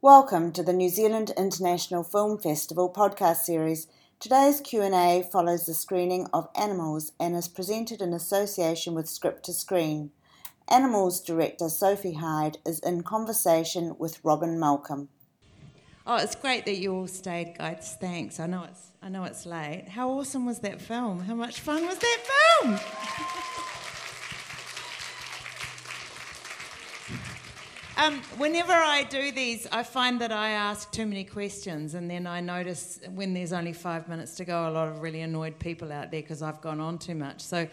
Welcome to the New Zealand International Film Festival podcast series. Today's Q&A follows the screening of Animals and is presented in association with Script to Screen. Animals director Sophie Hyde is in conversation with Robyn Malcolm. Oh, it's great that you all stayed, guys. Thanks. I know it's I know it's late. How awesome was that film? How much fun was that film? Um, whenever I do these, I find that I ask too many questions, and then I notice when there's only five minutes to go, a lot of really annoyed people out there because I've gone on too much. So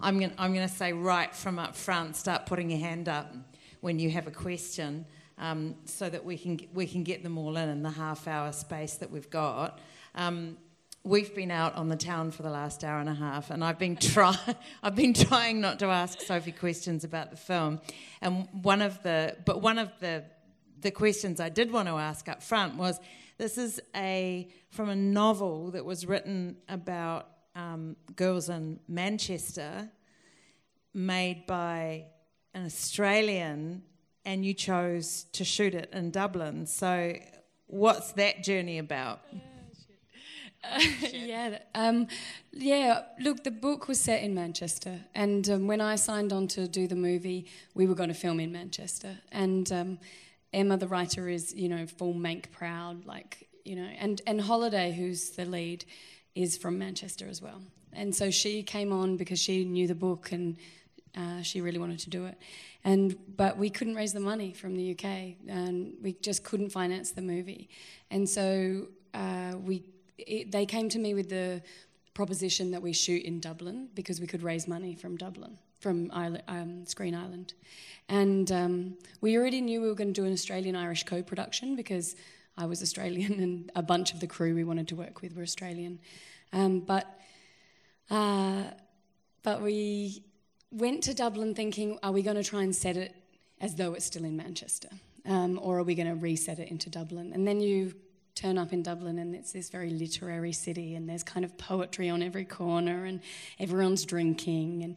I'm going I'm to say right from up front, start putting your hand up when you have a question, um, so that we can we can get them all in in the half hour space that we've got. Um, we've been out on the town for the last hour and a half, and I've been try I've been trying not to ask Sophie questions about the film, and one of the but one of the the questions I did want to ask up front was this is a from a novel that was written about um, girls in Manchester, made by an Australian, and you chose to shoot it in Dublin. So, what's that journey about? yeah, um, yeah. Look, the book was set in Manchester, and um, when I signed on to do the movie, we were going to film in Manchester. And um, Emma, the writer, is you know full Manc proud, like you know, and and Holliday, who's the lead, is from Manchester as well. And so she came on because she knew the book and uh, she really wanted to do it. And but we couldn't raise the money from the UK, and we just couldn't finance the movie. And so uh, we it, they came to me with the proposition that we shoot in Dublin because we could raise money from Dublin, from Ireland, um, Screen Ireland. And um, we already knew we were going to do an Australian Irish co production because I was Australian and a bunch of the crew we wanted to work with were Australian. Um, but, uh, but we went to Dublin thinking, are we going to try and set it as though it's still in Manchester? Um, or are we going to reset it into Dublin? And then you turn up in Dublin and it's this very literary city and there's kind of poetry on every corner and everyone's drinking. And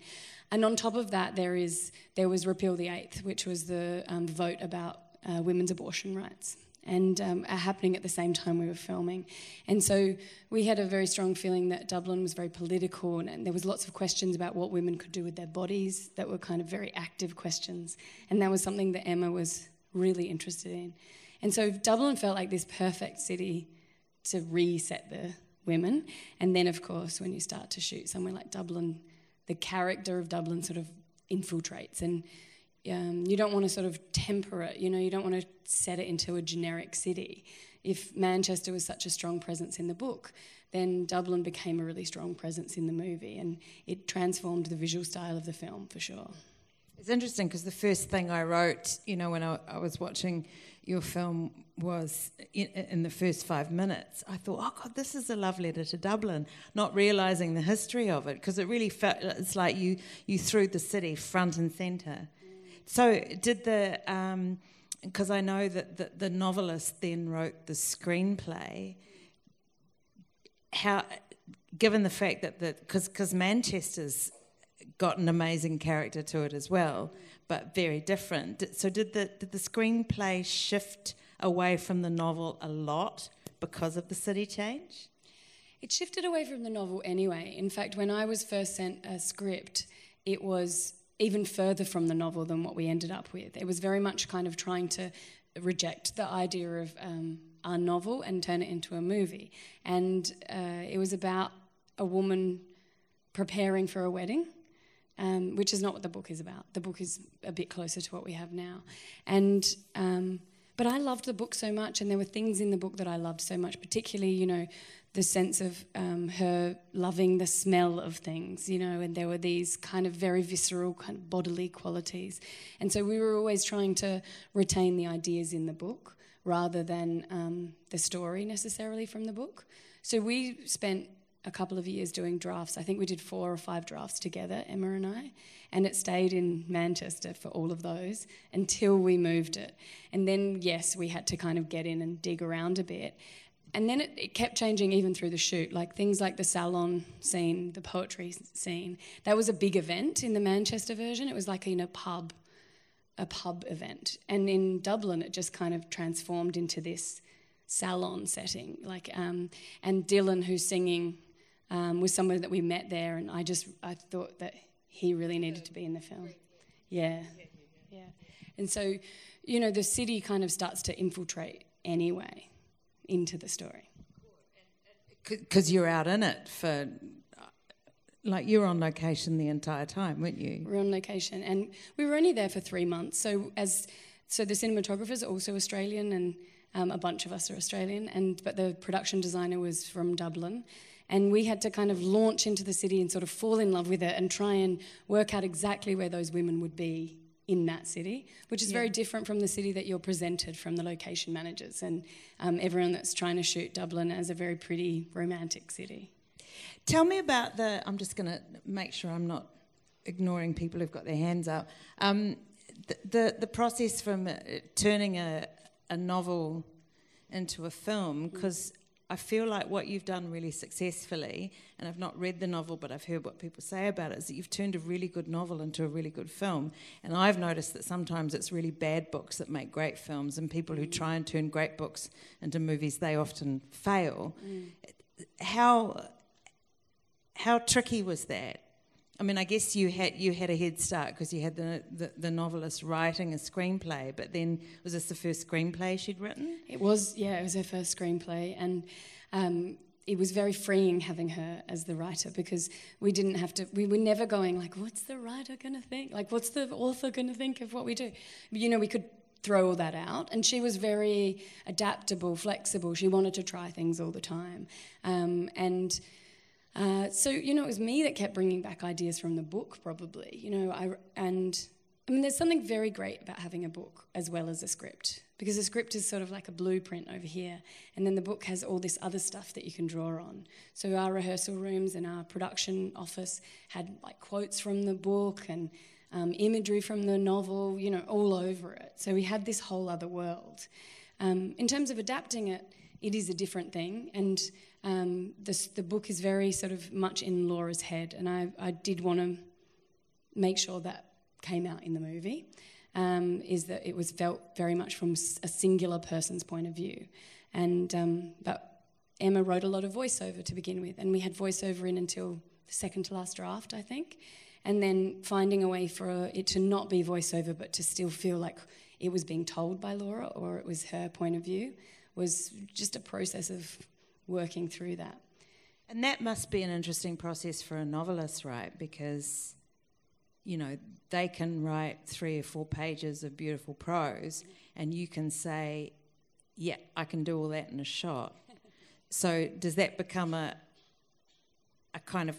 and on top of that there is there was repeal the eighth which was the um, vote about uh, women's abortion rights and um, happening at the same time we were filming. And so we had a very strong feeling that dublin was very political and, and there was lots of questions about what women could do with their bodies that were kind of very active questions. And that was something that emma was really interested in and so Dublin felt like this perfect city to reset the women. And then, of course, when you start to shoot somewhere like Dublin, the character of Dublin sort of infiltrates. And um, you don't want to sort of temper it, you know, you don't want to set it into a generic city. If Manchester was such a strong presence in the book, then Dublin became a really strong presence in the movie and it transformed the visual style of the film for sure. It's interesting because the first thing I wrote, you know, when I, I was watching your film was in, in, the first five minutes, I thought, oh God, this is a love letter to Dublin, not realizing the history of it, because it really felt it's like you you threw the city front and center. So did the because um, I know that the, the novelist then wrote the screenplay. How, given the fact that the because because Manchester's got an amazing character to it as well but very different. So did the did the screenplay shift away from the novel a lot because of the city change? It shifted away from the novel anyway. In fact, when I was first sent a script, it was even further from the novel than what we ended up with. It was very much kind of trying to reject the idea of um, a novel and turn it into a movie. And uh, it was about a woman preparing for a wedding um, which is not what the book is about. The book is a bit closer to what we have now. And um, but I loved the book so much, and there were things in the book that I loved so much, particularly, you know, the sense of um, her loving the smell of things, you know, and there were these kind of very visceral, kind of bodily qualities. And so we were always trying to retain the ideas in the book rather than um, the story necessarily from the book. So we spent a couple of years doing drafts. I think we did four or five drafts together, Emma and I, and it stayed in Manchester for all of those until we moved it. And then, yes, we had to kind of get in and dig around a bit. And then it, it kept changing even through the shoot, like things like the salon scene, the poetry scene. That was a big event in the Manchester version. It was like in a pub a pub event. And in Dublin, it just kind of transformed into this salon setting. Like, um, and Dylan, who's singing, um, was someone that we met there, and I just I thought that he really needed to be in the film. Yeah, yeah. And so, you know, the city kind of starts to infiltrate anyway into the story. Because you're out in it for like you were on location the entire time, weren't you? We are on location, and we were only there for three months. So as so the cinematographers are also Australian, and um, a bunch of us are Australian, and but the production designer was from Dublin, and we had to kind of launch into the city and sort of fall in love with it and try and work out exactly where those women would be in that city, which is yeah. very different from the city that you're presented from the location managers and um, everyone that's trying to shoot Dublin as a very pretty romantic city. Tell me about the. I'm just going to make sure I'm not ignoring people who've got their hands up. Um, the, the, the process from uh, turning a a novel into a film because I feel like what you've done really successfully, and I've not read the novel, but I've heard what people say about it, is that you've turned a really good novel into a really good film. And I've noticed that sometimes it's really bad books that make great films, and people who try and turn great books into movies, they often fail. Mm. How how tricky was that? I mean, I guess you had you had a head start because you had the, the, the novelist writing a screenplay. But then, was this the first screenplay she'd written? It was, yeah, it was her first screenplay, and um, it was very freeing having her as the writer because we didn't have to. We were never going like, "What's the writer going to think? Like, what's the author going to think of what we do?" You know, we could throw all that out, and she was very adaptable, flexible. She wanted to try things all the time, um, and uh, so you know, it was me that kept bringing back ideas from the book, probably. You know, I and I mean, there's something very great about having a book as well as a script because the script is sort of like a blueprint over here, and then the book has all this other stuff that you can draw on. So our rehearsal rooms and our production office had like quotes from the book and um, imagery from the novel, you know, all over it. So we had this whole other world. Um, in terms of adapting it, it is a different thing, and um, this, the book is very sort of much in Laura's head, and I, I did want to make sure that came out in the movie. Um, is that it was felt very much from a singular person's point of view, and um, but Emma wrote a lot of voiceover to begin with, and we had voiceover in until the second to last draft, I think, and then finding a way for it to not be voiceover, but to still feel like it was being told by Laura or it was her point of view was just a process of working through that. And that must be an interesting process for a novelist, right? Because, you know, they can write three or four pages of beautiful prose, and you can say, yeah, I can do all that in a shot. so does that become a, a kind of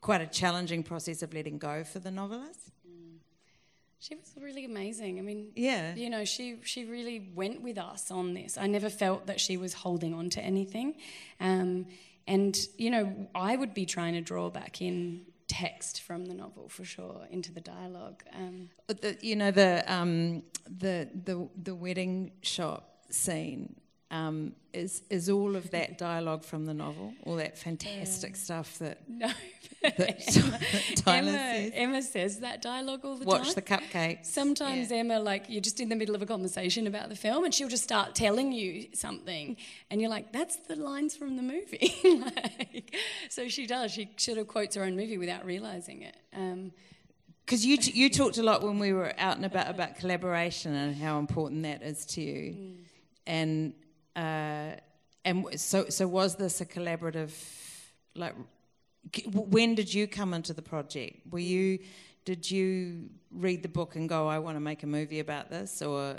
quite a challenging process of letting go for the novelist? She was really amazing. I mean, yeah, you know, she she really went with us on this. I never felt that she was holding on to anything, um, and you know, I would be trying to draw back in text from the novel for sure into the dialogue. Um, the, you know, the um, the the the wedding shop scene um, is is all of that dialogue from the novel, all that fantastic stuff that no, that Emma, Emma, says. Emma says that dialogue all the Watch time. Watch the cupcake. Sometimes yeah. Emma, like you're just in the middle of a conversation about the film, and she'll just start telling you something, and you're like, "That's the lines from the movie." like, so she does. She sort of quotes her own movie without realizing it. Um, because you t- you talked a lot when we were out and about about collaboration and how important that is to you, mm. and uh, and so, so was this a collaborative? Like, when did you come into the project? Were you, did you read the book and go, "I want to make a movie about this," or?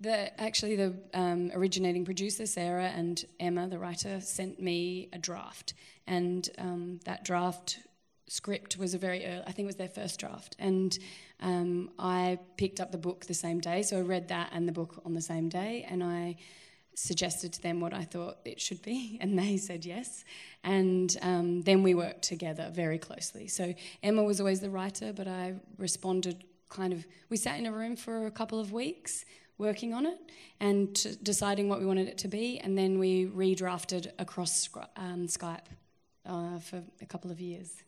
The, actually, the um, originating producer, Sarah, and Emma, the writer, sent me a draft. And um, that draft script was a very early, I think it was their first draft. And um, I picked up the book the same day. So I read that and the book on the same day. And I suggested to them what I thought it should be, and they said yes. And um, then we worked together very closely. So Emma was always the writer, but I responded kind of. We sat in a room for a couple of weeks working on it and t- deciding what we wanted it to be, and then we redrafted across um, Skype uh, for a couple of years.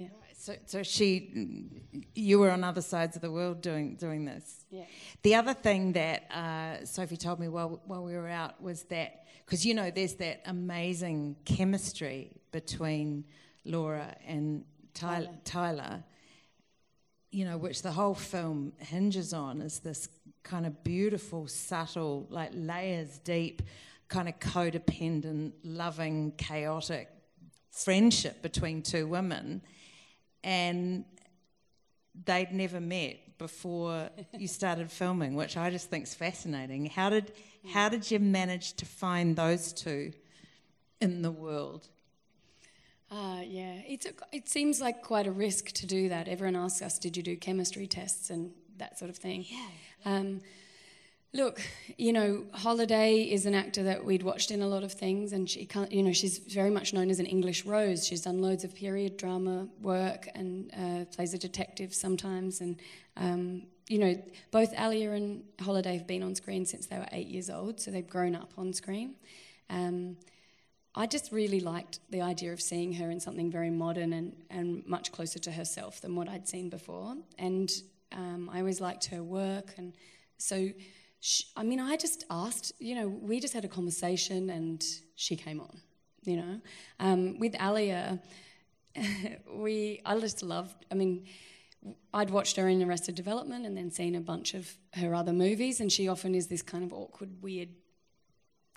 Yeah. So, so she, you were on other sides of the world doing doing this. Yeah. The other thing that uh, Sophie told me while while we were out was that because you know there's that amazing chemistry between Laura and Tyler, Tyler. You know, which the whole film hinges on is this kind of beautiful, subtle, like layers deep, kind of codependent, loving, chaotic friendship between two women and they'd never met before you started filming, which I just think is fascinating. How did how did you manage to find those two in the world? Uh, yeah, it's a, it seems like quite a risk to do that. Everyone asks us, "Did you do chemistry tests and that sort of thing?" Yeah. Um, Look, you know, Holliday is an actor that we'd watched in a lot of things, and she can't, you know, she's very much known as an English Rose. She's done loads of period drama work and uh, plays a detective sometimes. And, um, you know, both Alia and Holliday have been on screen since they were eight years old, so they've grown up on screen. Um, I just really liked the idea of seeing her in something very modern and, and much closer to herself than what I'd seen before. And um, I always liked her work, and so she, I mean, I just asked, you know, we just had a conversation and she came on, you know. Um, with Alia, we, I just loved, I mean, I'd watched her in Arrested Development and then seen a bunch of her other movies, and she often is this kind of awkward, weird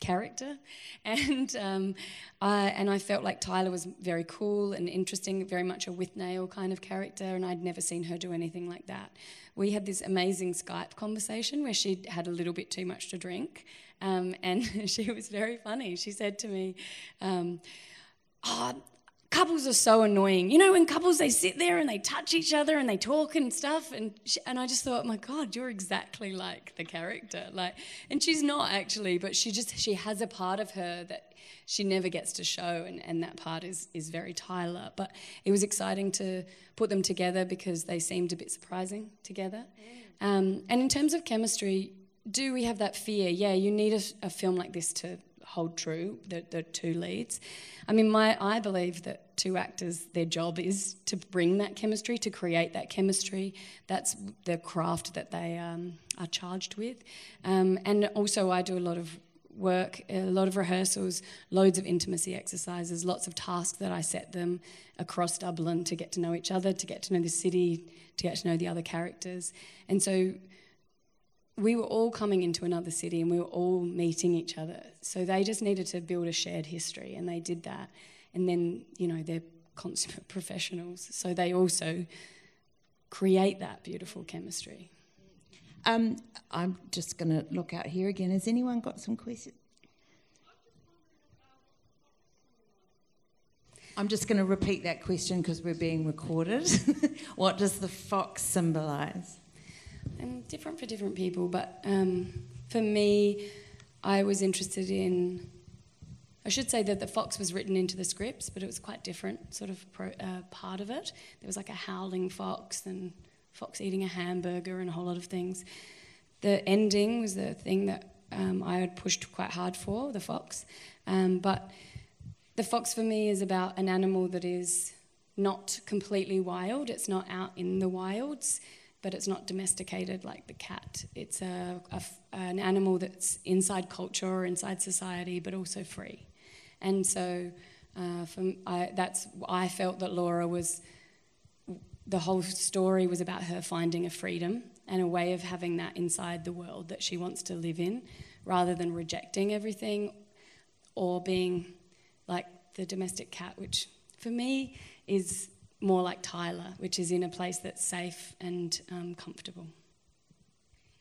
character, and um, I, and I felt like Tyler was very cool and interesting, very much a Withnail kind of character, and I'd never seen her do anything like that. We had this amazing Skype conversation where she had a little bit too much to drink, um, and she was very funny. She said to me. Um, oh, couples are so annoying. You know, when couples they sit there and they touch each other and they talk and stuff, and she, and I just thought, my God, you're exactly like the character. Like, and she's not actually, but she just she has a part of her that she never gets to show, and, and that part is is very Tyler. But it was exciting to put them together because they seemed a bit surprising together. Um, and in terms of chemistry, do we have that fear? Yeah, you need a, a film like this to hold true, the, the two leads. I mean, my, I believe that two actors, their job is to bring that chemistry, to create that chemistry. That's the craft that they um, are charged with. Um, and also, I do a lot of work, a lot of rehearsals, loads of intimacy exercises, lots of tasks that I set them across Dublin to get to know each other, to get to know the city, to get to know the other characters. And so we were all coming into another city and we were all meeting each other. So they just needed to build a shared history and they did that. And then, you know, they're consummate professionals. So they also create that beautiful chemistry. Um, I'm just going to look out here again. Has anyone got some questions? I'm just going to repeat that question because we're being recorded. what does the fox symbolise? and different for different people. But um, for me, I was interested in. I should say that the fox was written into the scripts, but it was quite different, sort of pro, uh, part of it. There was like a howling fox and fox eating a hamburger and a whole lot of things. The ending was the thing that um, I had pushed quite hard for, the fox. Um, but the fox for me is about an animal that is not completely wild. It's not out in the wilds but it's not domesticated like the cat. It's a, a, an animal that's inside culture inside society, but also free. And so uh, from, I, that's I felt that Laura was the whole story was about her finding a freedom and a way of having that inside the world that she wants to live in, rather than rejecting everything or being like the domestic cat, which for me is more like Tyler, which is in a place that's safe and um, comfortable.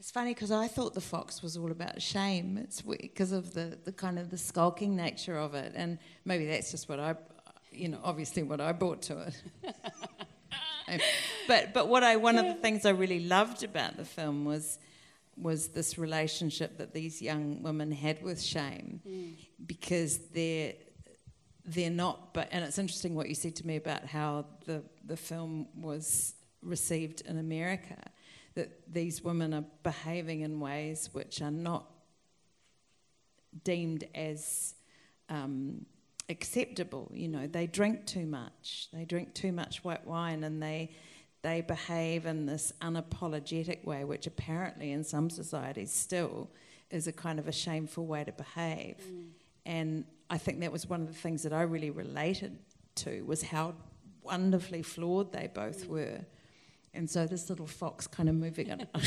It's funny because I thought the fox was all about shame. It's because of the, the kind of the skulking nature of it, and maybe that's just what I, you know, obviously what I brought to it. but but what I one of the things I really loved about the film was was this relationship that these young women had with shame, mm. because they're they're not. But and it's interesting what you said to me about how the the film was received in America. That these women are behaving in ways which are not deemed as um, acceptable. You know, they drink too much. They drink too much white wine, and they they behave in this unapologetic way, which apparently in some societies still is a kind of a shameful way to behave. Mm. And I think that was one of the things that I really related to was how wonderfully flawed they both mm. were. And so this little fox kind of moving on.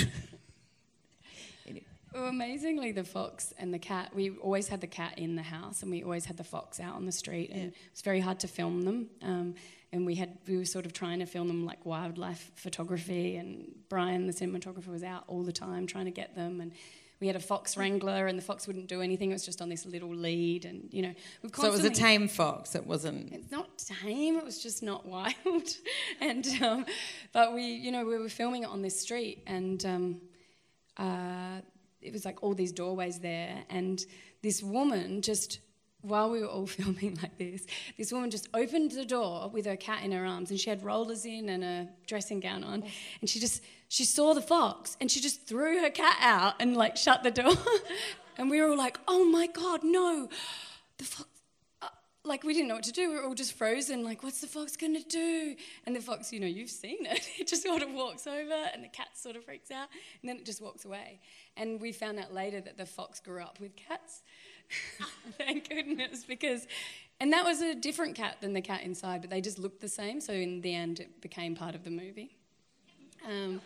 Well, amazingly, the fox and the cat, we always had the cat in the house and we always had the fox out on the street. And yeah. it was very hard to film them. Um, and we had we were sort of trying to film them like wildlife photography. And Bryan, the cinematographer, was out all the time trying to get them. And we had a fox wrangler, and the fox wouldn't do anything. It was just on this little lead, and you know. So it was a tame fox. It wasn't. It's not tame. It was just not wild. and um, but we, you know, we were filming it on this street, and um, uh, it was like all these doorways there, and this woman just while we were all filming like this, this woman just opened the door with her cat in her arms, and she had rollers in and a dressing gown on, and she just she saw the fox, and she just threw her cat out and like shut the door, and we were all like, "Oh my god, no!" The fox uh, like we didn't know what to do. We were all just frozen, like, what's the fox gonna do? And the fox, you know, you've seen it. It just sort of walks over and the cat sort of freaks out and then it just walks away. And we found out later that the fox grew up with cats. Thank goodness, because and that was a different cat than the cat inside, but they just looked the same. So in the end, it became part of the movie. Um,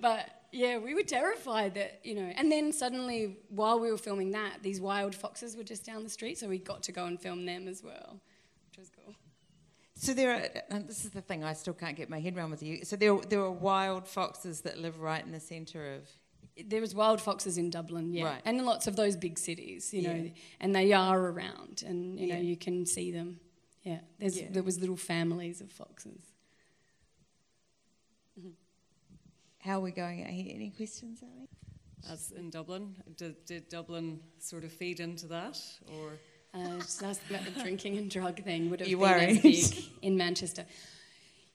but yeah, we were terrified that, you know, and then suddenly while we were filming that, these wild foxes were just down the street, so we got to go and film them as well, which was cool. So there are, and this is the thing I still can't get my head around with you. So there, there are wild foxes that live right in the centre of. There was wild foxes in Dublin, yeah, right. and in lots of those big cities, you know, yeah. and they are around, and you know you can see them. Yeah, yeah. there was little families of foxes. How are we going out here? Any questions, Ali? As in Dublin, did, did Dublin sort of feed into that, or? Uh, just ask about the drinking and drug thing. Would have you been worried? as big in Manchester?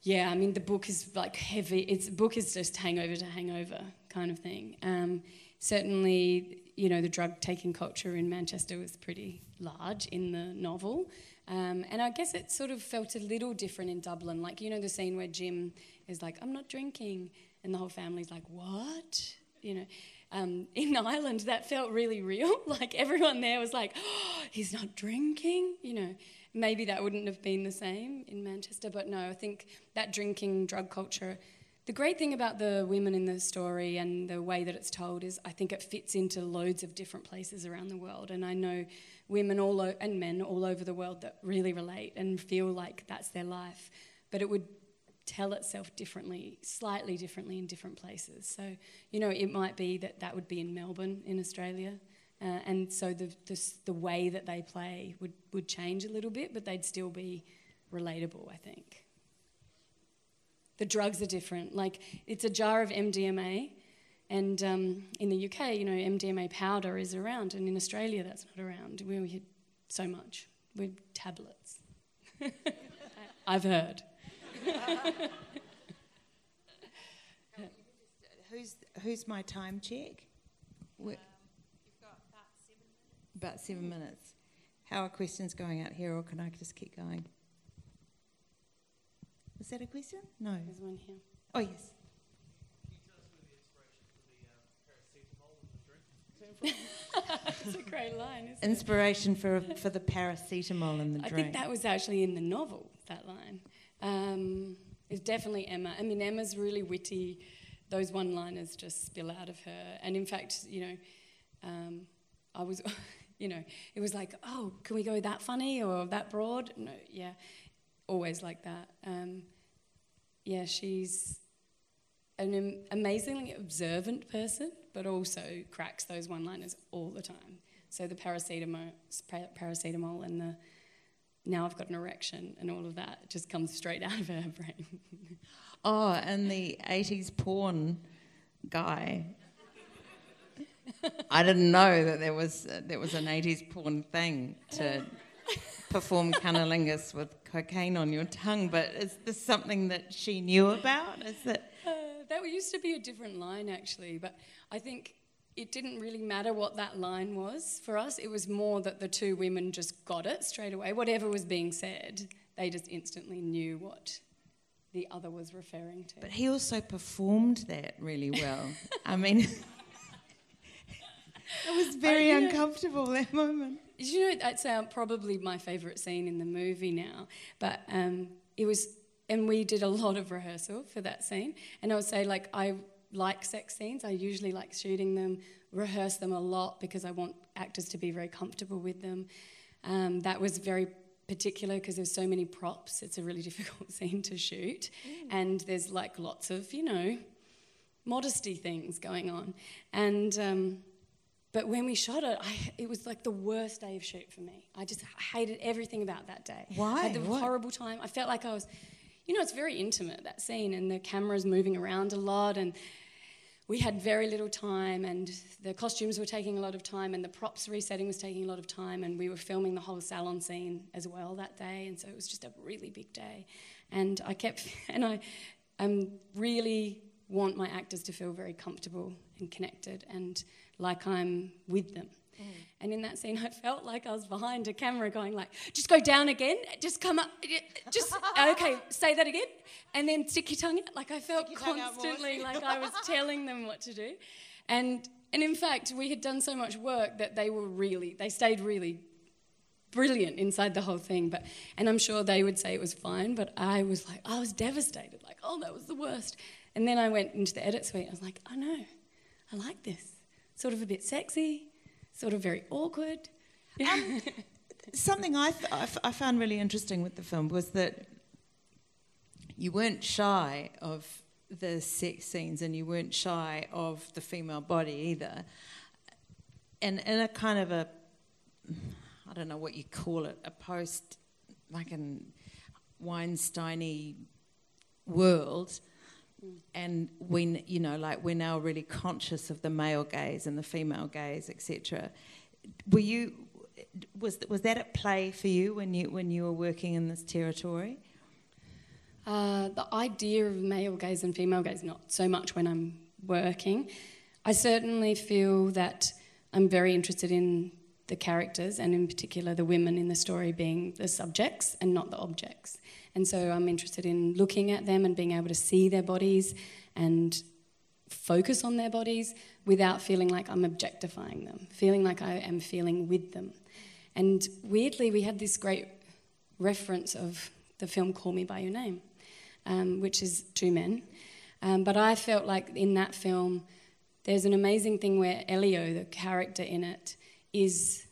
Yeah, I mean the book is like heavy. It's book is just hangover to hangover kind of thing. Um, certainly, you know the drug taking culture in Manchester was pretty large in the novel, um, and I guess it sort of felt a little different in Dublin. Like you know the scene where Jim is like, "I'm not drinking," and the whole family's like, what? You know, um, in Ireland, that felt really real. like everyone there was like, oh, he's not drinking, you know. Maybe that wouldn't have been the same in Manchester, but no, I think that drinking drug culture. The great thing about the women in the story and the way that it's told is I think it fits into loads of different places around the world. And I know women all o- and men all over the world that really relate and feel like that's their life. But it would tell itself differently, slightly differently in different places. So, you know, it might be that that would be in Melbourne in Australia. Uh, and so the, the, the way that they play would, would change a little bit, but they'd still be relatable, I think. The drugs are different. Like, it's a jar of MDMA, and um, in the UK, you know, MDMA powder is around, and in Australia, that's not around. We, we so much. We're tablets. I've heard. who's who's my time check? About seven minutes. How are questions going out here, or can I just keep going? Was that a question? No. There's one here. Oh yes. It's a great line. Inspiration it? for for the paracetamol in the I drink. I think that was actually in the novel. That line. Um, it's definitely Emma. I mean, Emma's really witty. Those one-liners just spill out of her. And in fact, you know, um, I was, you know, it was like, oh, can we go that funny or that broad? No, yeah, always like that. Um, yeah, she's an amazingly observant person, but also cracks those one-liners all the time. So the paracetamol, paracetamol and the now I've got an erection and all of that just comes straight out of her brain. oh, and the 80s porn guy. I didn't know that there was uh, there was an 80s porn thing to perform cunnilingus with cocaine on your tongue, but is this something that she knew about? Is that uh, that used to be a different line actually, but I think it didn't really matter what that line was for us. It was more that the two women just got it straight away. Whatever was being said, they just instantly knew what the other was referring to. But he also performed that really well. I mean, it was very I- you know- uncomfortable that moment. You know, that's uh, probably my favourite scene in the movie now. But um, it was, and we did a lot of rehearsal for that scene. And I would say, like, I like sex scenes. I usually like shooting them, rehearse them a lot because I want actors to be very comfortable with them. Um, that was very particular because there's so many props. It's a really difficult scene to shoot. And there's like lots of, you know, modesty things going on. And um, but when we shot it, I, it was like the worst day of shoot for me. I just hated everything about that day. Why? I had a horrible time. I felt like I was, you know, it's very intimate that scene, and the camera's moving around a lot, and we had very little time, and the costumes were taking a lot of time, and the props resetting was taking a lot of time, and we were filming the whole salon scene as well that day, and so it was just a really big day. And I kept, and I I'm really want my actors to feel very comfortable and connected and like I'm with them. Mm. And in that scene, I felt like I was behind a camera going like, just go down again, just come up, just, okay, say that again, and then stick your tongue out. Like I felt your tongue out more. constantly like I was telling them what to do. And, and in fact, we had done so much work that they were really, they stayed really brilliant inside the whole thing. But, and I'm sure they would say it was fine, but I was like, I was devastated, like, oh, that was the worst. And then I went into the edit suite, I was like, I know, I like this. Sort of a bit sexy, sort of very awkward. Um, something I, th- I, f- I found really interesting with the film was that you weren't shy of the sex scenes and you weren't shy of the female body either. And in a kind of a, I don't know what you call it, a post, like an Weinsteiny world, and when you know, like we're now really conscious of the male gaze and the female gaze, etc. Were you was was that at play for you when you when you were working in this territory? Uh, the idea of male gaze and female gaze, not so much when I'm working. I certainly feel that I'm very interested in the characters and, in particular, the women in the story being the subjects and not the objects. And so I'm interested in looking at them and being able to see their bodies and focus on their bodies without feeling like I'm objectifying them, feeling like I am feeling with them. And weirdly, we had this great reference of the film Call Me By Your Name, um, which is two men. Um, but I felt like in that film, there's an amazing thing where Elio, the character in it, is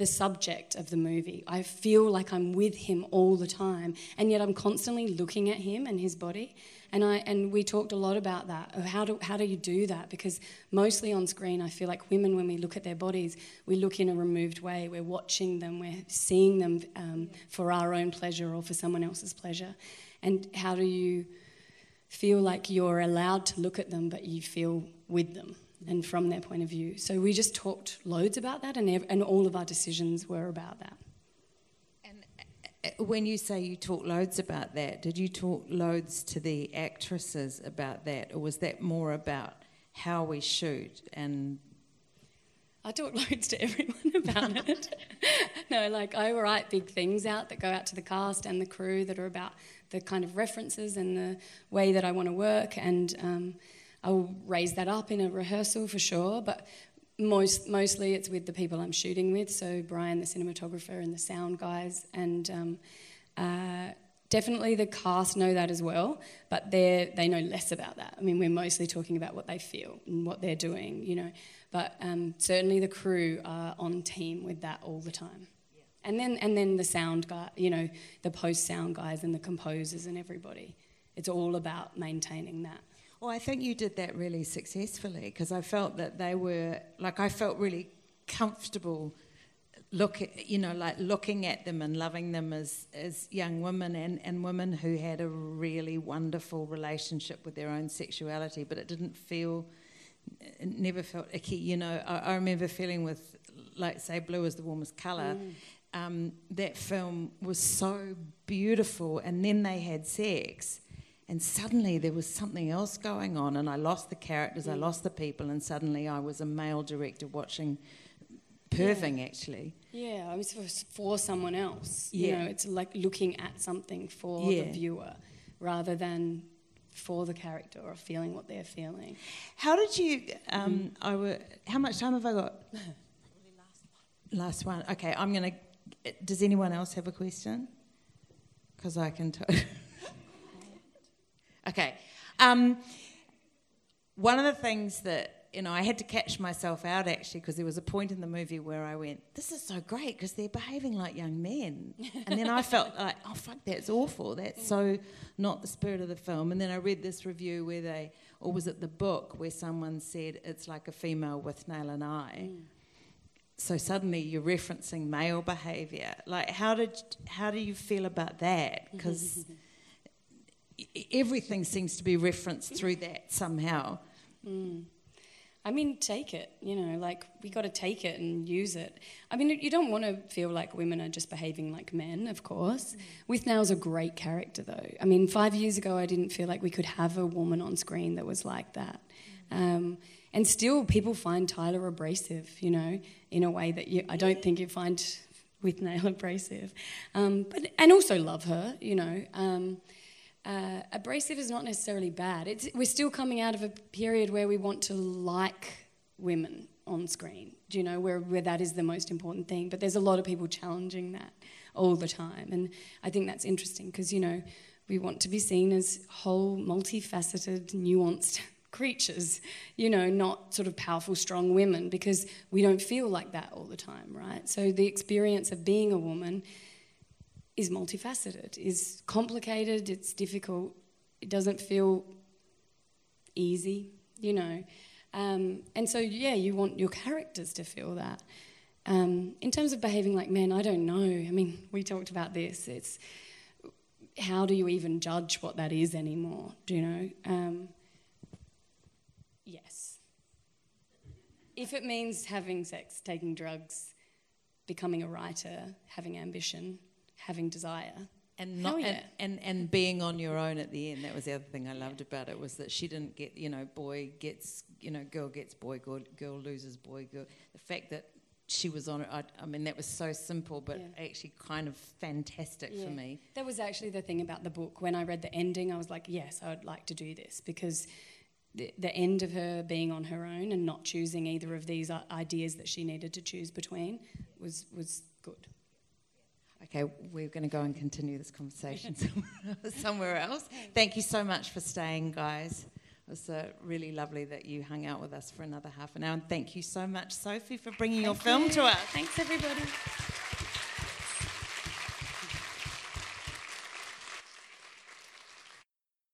the subject of the movie. I feel like I'm with him all the time, and yet I'm constantly looking at him and his body. And I and we talked a lot about that. How do how do you do that? Because mostly on screen, I feel like women, when we look at their bodies, we look in a removed way. We're watching them. We're seeing them um, for our own pleasure or for someone else's pleasure. And how do you feel like you're allowed to look at them, but you feel with them and from their point of view. So we just talked loads about that, and, ev- and all of our decisions were about that. And uh, when you say you talk loads about that, did you talk loads to the actresses about that, or was that more about how we shoot and I talk loads to everyone about it. no, like I write big things out that go out to the cast and the crew that are about the kind of references and the way that I want to work, and um, I'll raise that up in a rehearsal for sure. But most mostly it's with the people I'm shooting with, so Bryan, the cinematographer, and the sound guys, and um, uh, definitely the cast know that as well, but they they know less about that. I mean, we're mostly talking about what they feel and what they're doing, you know. But um, certainly the crew are on team with that all the time. And then and then the sound guy, you know, the post sound guys and the composers and everybody. It's all about maintaining that. Well, I think you did that really successfully because I felt that they were like I felt really comfortable look at, you know like looking at them and loving them as as young women and and women who had a really wonderful relationship with their own sexuality but it didn't feel it never felt icky you know. I, I remember feeling with like say blue is the warmest color um, that film was so beautiful and then they had sex And suddenly there was something else going on, and I lost the characters, I lost the people, and suddenly I was a male director watching Perving actually. Yeah, I was for, for someone else. Yeah. You know, it's like looking at something for Yeah. the viewer rather than for the character or feeling what they're feeling. How did you? Um, I were, how much time have I got? Last one. Okay, I'm gonna. Does anyone else have a question? Because I can. T- okay. Um, one of the things that you know, I had to catch myself out actually because there was a point in the movie where I went, "This is so great because they're behaving like young men," and then I felt like, "Oh fuck, that's awful. That's so not the spirit of the film." And then I read this review where they, or was it the book where someone said it's like a female Withnail and I. So suddenly you're referencing male behaviour. Like, how did how do you feel about that? Because everything seems to be referenced through that somehow. I mean, take it, you know, like we got to take it and use it. I mean, you don't want to feel like women are just behaving like men, of course. Withnail's a great character, though. I mean, five years ago, I didn't feel like we could have a woman on screen that was like that. Um, and still, people find Tyler abrasive, you know, in a way that you, I don't think you find Withnail abrasive. Um, but and also love her, you know. Um, uh, abrasive is not necessarily bad. It's, we're still coming out of a period where we want to like women on screen, do you know, where, where that is the most important thing. But there's a lot of people challenging that all the time. And I think that's interesting because, you know, we want to be seen as whole, multifaceted, nuanced creatures, you know, not sort of powerful, strong women because we don't feel like that all the time, right? So the experience of being a woman is multifaceted, is complicated, it's difficult, it doesn't feel easy, you know. Um, and so, yeah, you want your characters to feel that. Um, in terms of behaving like men, I don't know. I mean, we talked about this. It's how do you even judge what that is anymore? Do you know? Um, yes. If it means having sex, taking drugs, becoming a writer, having ambition, having desire, And not yeah. and, and, and being on your own at the end. That was the other thing I loved about it was that she didn't get you know boy gets you know girl gets boy girl, girl loses boy girl. The fact that she was on it, I, I mean that was so simple, but Yeah. actually kind of fantastic for me. That was actually the thing about the book. When I read the ending, I was like, yes, I would like to do this because the, the end of her being on her own and not choosing either of these ideas that she needed to choose between was, was good. Okay, we're going to go and continue this conversation somewhere, else. Thank you so much for staying, guys. It was uh, really lovely that you hung out with us for another half an hour. And thank you so much, Sophie, for bringing your film to us. Thanks, everybody.